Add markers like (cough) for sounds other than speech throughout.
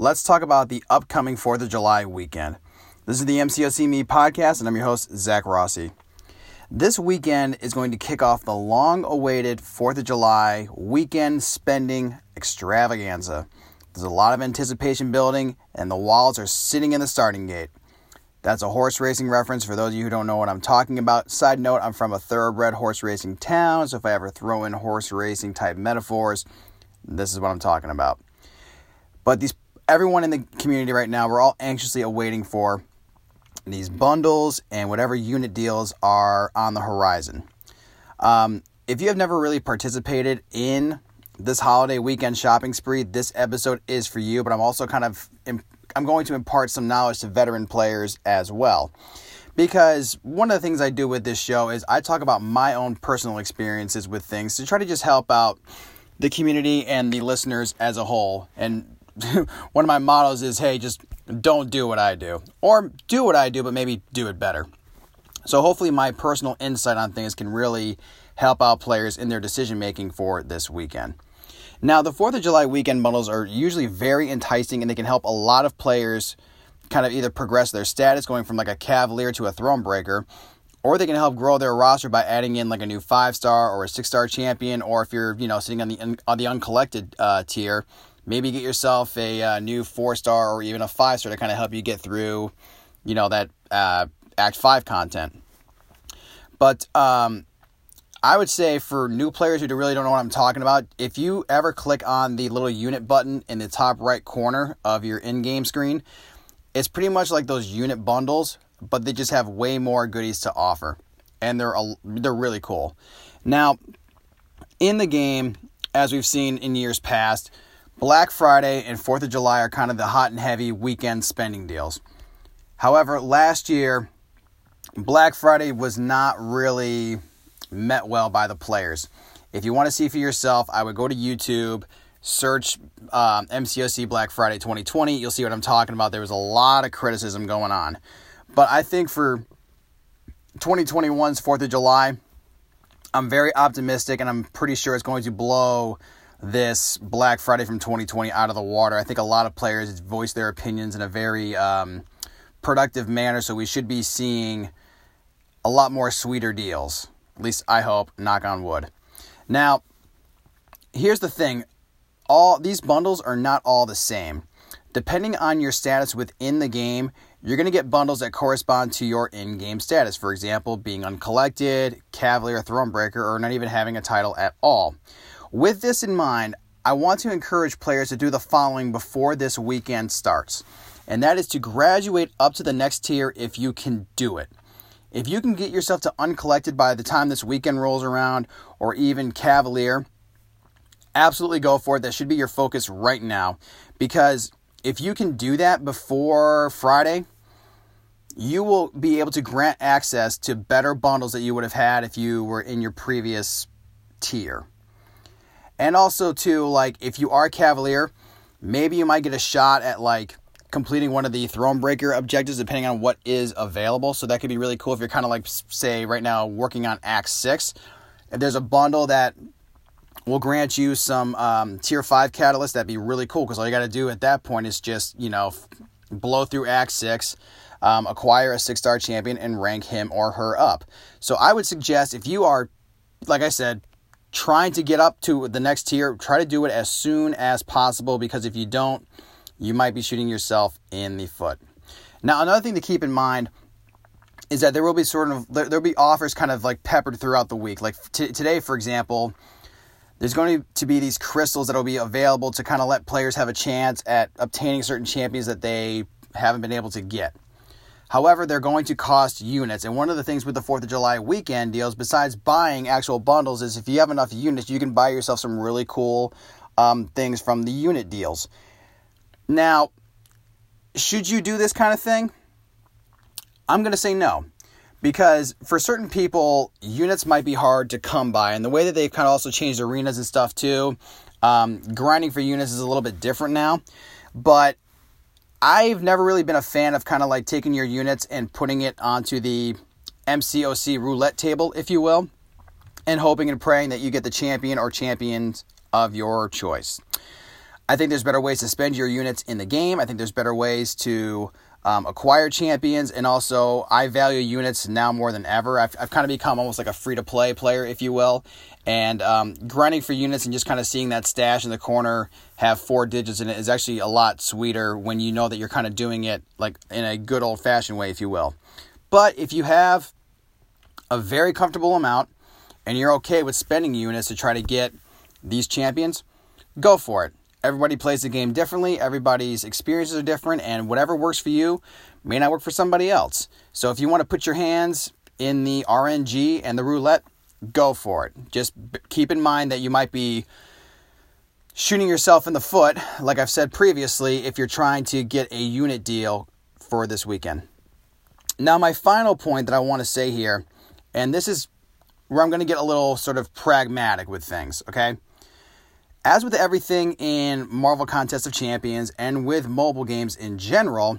let's talk about the upcoming 4th of July weekend. This is the MCOC Me podcast, and I'm your host, Zach Rossi. This weekend is going to kick off the long awaited 4th of July weekend spending extravaganza. There's a lot of anticipation building, and the walls are sitting in the starting gate. That's a horse racing reference for those of you who don't know what I'm talking about. Side note, I'm from a thoroughbred horse racing town, so if I ever throw in horse racing type metaphors, this is what I'm talking about. But these everyone in the community right now, we're all anxiously awaiting for these bundles and whatever unit deals are on the horizon. Um, if you have never really participated in this holiday weekend shopping spree, this episode is for you. But I'm also kind of I'm going to impart some knowledge to veteran players as well, because one of the things I do with this show is I talk about my own personal experiences with things to try to just help out the community and the listeners as a whole. And (laughs) one of my mottos is, hey, just don't do what I do. Or do what I do, but maybe do it better. So hopefully my personal insight on things can really help out players in their decision making for this weekend. Now, the 4th of July weekend bundles are usually very enticing and they can help a lot of players kind of either progress their status going from like a cavalier to a Thronebreaker, or they can help grow their roster by adding in like a new five star or a six star champion or if you're you know sitting on the on the uncollected uh, tier maybe get yourself a uh, new four star or even a five star to kind of help you get through, you know, that uh, Act 5 content. But um, I would say for new players who really don't know what I'm talking about, if you ever click on the little unit button in the top right corner of your in game screen, it's pretty much like those unit bundles, but they just have way more goodies to offer. And they're, they're really cool. Now, in the game, as we've seen in years past, Black Friday and 4th of July are kind of the hot and heavy weekend spending deals. However, last year, Black Friday was not really met well by the players. If you want to see for yourself, I would go to YouTube, search um, MCOC Black Friday 2020. You'll see what I'm talking about. There was a lot of criticism going on. But I think for 2021's 4th of July, I'm very optimistic and I'm pretty sure it's going to blow this Black Friday from 2020 out of the water. I think a lot of players have voiced their opinions in a very um, productive manner, so we should be seeing a lot more sweeter deals. At least I hope, knock on wood. Now, here's the thing all these bundles are not all the same. Depending on your status within the game, you're going to get bundles that correspond to your in game status. For example, being uncollected, Cavalier, Thronebreaker, or not even having a title at all. With this in mind, I want to encourage players to do the following before this weekend starts, and that is to graduate up to the next tier if you can do it. If you can get yourself to uncollected by the time this weekend rolls around, or even Cavalier, absolutely go for it. That should be your focus right now. Because if you can do that before Friday, you will be able to grant access to better bundles that you would have had if you were in your previous tier. And also, too, like if you are Cavalier, maybe you might get a shot at like completing one of the Thronebreaker objectives depending on what is available. So that could be really cool if you're kind of like, say, right now working on Act 6. If there's a bundle that will grant you some um, tier 5 catalyst, that'd be really cool because all you got to do at that point is just, you know, blow through Act 6. Um, acquire a six star champion and rank him or her up. So I would suggest if you are, like I said, trying to get up to the next tier, try to do it as soon as possible because if you don't, you might be shooting yourself in the foot. Now, another thing to keep in mind is that there will be sort of there, will be offers kind of like peppered throughout the week. Like t- today, for example, there's going to be these crystals that will be available to kind of let players have a chance at obtaining certain champions that they haven't been able to get. However, they're going to cost units. And one of the things with the 4th of July weekend deals, besides buying actual bundles, is if you have enough units, you can buy yourself some really cool um, things from the unit deals. Now, should you do this kind of thing? I'm going to say no. Because for certain people, units might be hard to come by. And the way that they've kind of also changed arenas and stuff too, um, grinding for units is a little bit different now. But I've never really been a fan of kind of like taking your units and putting it onto the MCOC roulette table, if you will, and hoping and praying that you get the champion or champions of your choice. I think there's better ways to spend your units in the game. I think there's better ways to um, acquire champions, and also I value units now more than ever. I've, I've kind of become almost like a free to play player, if you will, and um, grinding for units and just kind of seeing that stash in the corner have four digits in it is actually a lot sweeter when you know that you're kind of doing it like in a good old fashioned way, if you will. But if you have a very comfortable amount and you're okay with spending units to try to get these champions, go for it everybody plays the game differently, everybody's experiences are different, and whatever works for you may not work for somebody else. So if you want to put your hands in the RNG and the roulette, go for it. Just keep in mind that you might be shooting yourself in the foot, like I've said previously, if you're trying to get a unit deal for this weekend. Now, my final point that I want to say here, and this is where I'm going to get a little sort of pragmatic with things, okay? As with everything in Marvel Contest of Champions and with mobile games in general,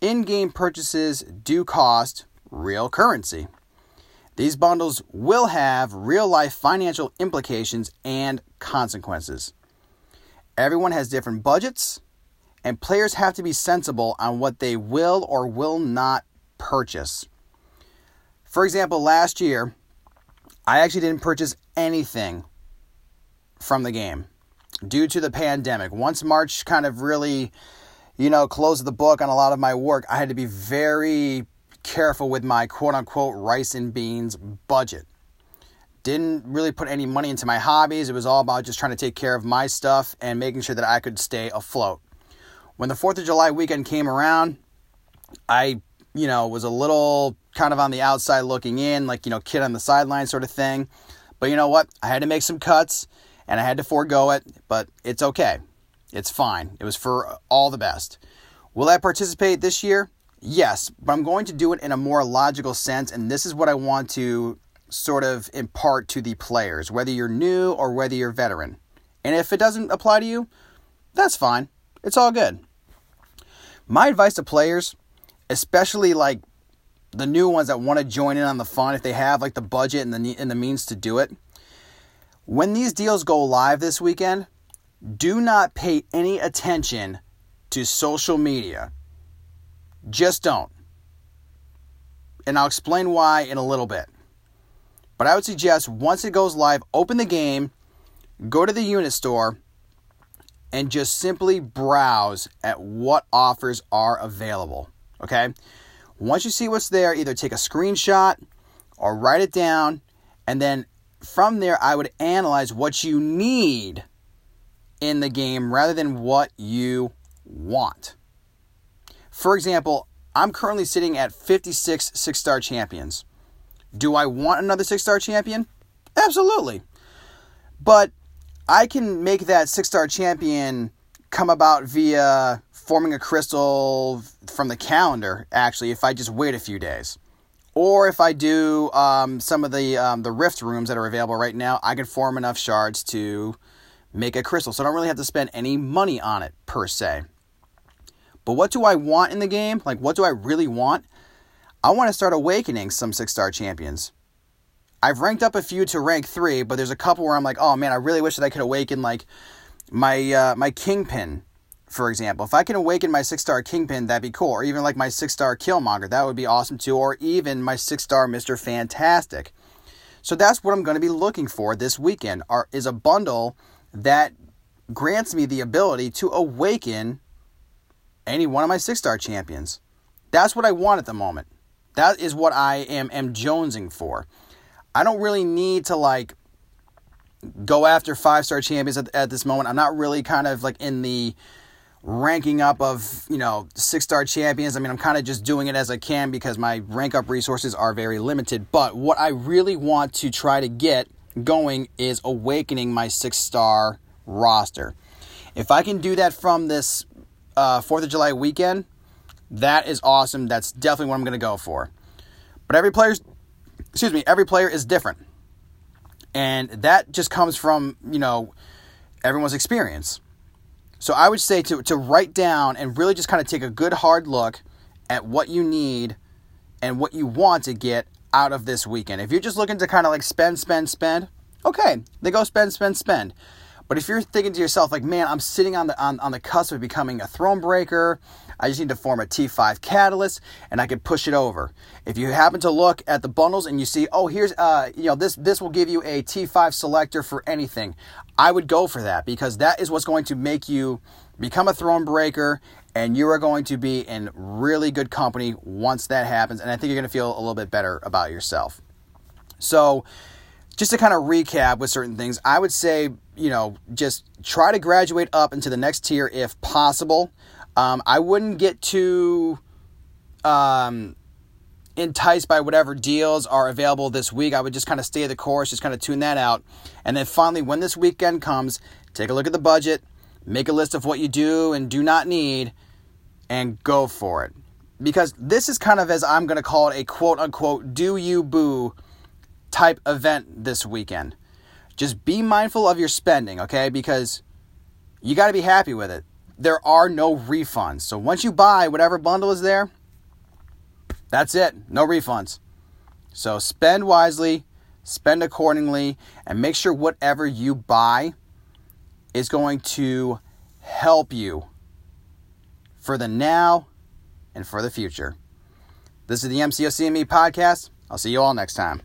in game purchases do cost real currency. These bundles will have real life financial implications and consequences. Everyone has different budgets, and players have to be sensible on what they will or will not purchase. For example, last year, I actually didn't purchase anything from the game due to the pandemic. Once March kind of really, you know, closed the book on a lot of my work, I had to be very careful with my quote unquote rice and beans budget. Didn't really put any money into my hobbies. It was all about just trying to take care of my stuff and making sure that I could stay afloat. When the 4th of July weekend came around, I, you know, was a little kind of on the outside looking in, like, you know, kid on the sideline sort of thing. But you know what? I had to make some cuts and I had to forego it, but it's okay. It's fine. It was for all the best. Will I participate this year? Yes, but I'm going to do it in a more logical sense, and this is what I want to sort of impart to the players, whether you're new or whether you're veteran. And if it doesn't apply to you, that's fine. It's all good. My advice to players, especially like the new ones that want to join in on the fun, if they have like the budget and the and the means to do it, when these deals go live this weekend, do not pay any attention to social media. Just don't. And I'll explain why in a little bit. But I would suggest once it goes live, open the game, go to the unit store, and just simply browse at what offers are available. Okay? Once you see what's there, either take a screenshot or write it down and then from there, I would analyze what you need in the game rather than what you want. For example, I'm currently sitting at 56 six star champions. Do I want another six star champion? Absolutely. But I can make that six star champion come about via forming a crystal from the calendar, actually, if I just wait a few days. Or if I do um, some of the um, the rift rooms that are available right now, I can form enough shards to make a crystal. So I don't really have to spend any money on it per se. But what do I want in the game? Like, what do I really want? I want to start awakening some six star champions. I've ranked up a few to rank three, but there's a couple where I'm like, oh man, I really wish that I could awaken like my uh, my kingpin for example. If I can awaken my six star Kingpin, that'd be cool. Or even like my six star Killmonger, that would be awesome too. Or even my six star Mr. Fantastic. So that's what I'm going to be looking for this weekend are, is a bundle that grants me the ability to awaken any one of my six star champions. That's what I want at the moment. That is what I am, am jonesing for. I don't really need to like go after five star champions at, at this moment. I'm not really kind of like in the ranking up of you know six star champions. I mean i'm kind of just doing it as i can because my rank up resources are very limited. But what i really want to try to get going is awakening my six star roster. If i can do that from this uh, 4th of july weekend that is awesome. That's definitely what i'm going to go for. But every player's excuse me every player is different. And that just comes from you know everyone's experience so I would say to, to write down and really just kind of take a good hard look at what you need and what you want to get out of this weekend. If you're just looking to kind of like spend, spend, spend, okay, they go spend, spend, spend. But But if you're thinking to yourself, like, man, I'm sitting on the on, on the cusp of becoming a throne breaker, I just need to form a T5 catalyst and I can push it over. If you happen to look at the bundles and you see, oh, here's uh, you know, this this will give you a T5 selector for anything. I would go for that because that is what's going to make you become a throne breaker and you are going to be in really good company once that happens and I think you're going to feel a little bit better about yourself. So, just to kind of recap with certain things, I would say, you know, just try to graduate up into the next tier if possible. Um, I wouldn't get too um, enticed by whatever deals are available this week. I would just kind of stay the course, just kind of tune that out. And then finally, when this weekend comes, take a look at the budget, make a list of what you do and do not need, and go for it. Because this is kind of, as I'm going to call it, a quote unquote do you boo type event this weekend. Just be mindful of your spending, okay? Because you got to be happy with it. There are no refunds. So once you buy whatever bundle is there, that's it. No refunds. So spend wisely, spend accordingly, and make sure whatever you buy is going to help you for the now and for the future. This is the MCOCME podcast. I'll see you all next time.